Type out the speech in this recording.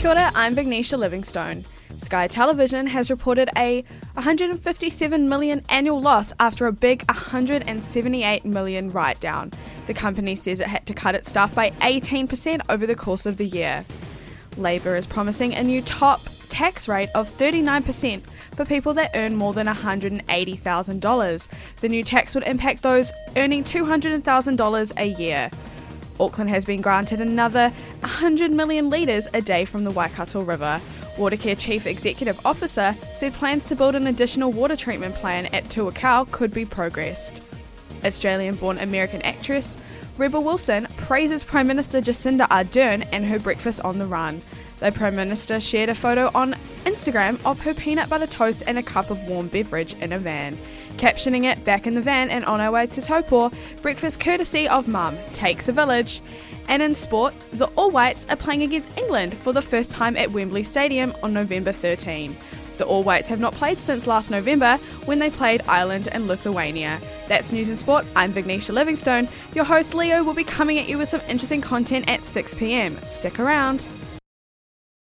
Kia ora, I'm Vignetia Livingstone. Sky Television has reported a 157 million annual loss after a big 178 million write down. The company says it had to cut its staff by 18% over the course of the year. Labour is promising a new top tax rate of 39% for people that earn more than $180,000. The new tax would impact those earning $200,000 a year. Auckland has been granted another 100 million litres a day from the Waikato River. Watercare Chief Executive Officer said plans to build an additional water treatment plant at Tuakau could be progressed. Australian born American actress Rebel Wilson praises Prime Minister Jacinda Ardern and her breakfast on the run. The Prime Minister shared a photo on Instagram of her peanut butter toast and a cup of warm beverage in a van, captioning it back in the van and on our way to Taupo, breakfast courtesy of Mum, takes a village. And in sport, the All Whites are playing against England for the first time at Wembley Stadium on November 13. The All Whites have not played since last November when they played Ireland and Lithuania. That's News and Sport. I'm Vignetia Livingstone. Your host Leo will be coming at you with some interesting content at 6pm. Stick around.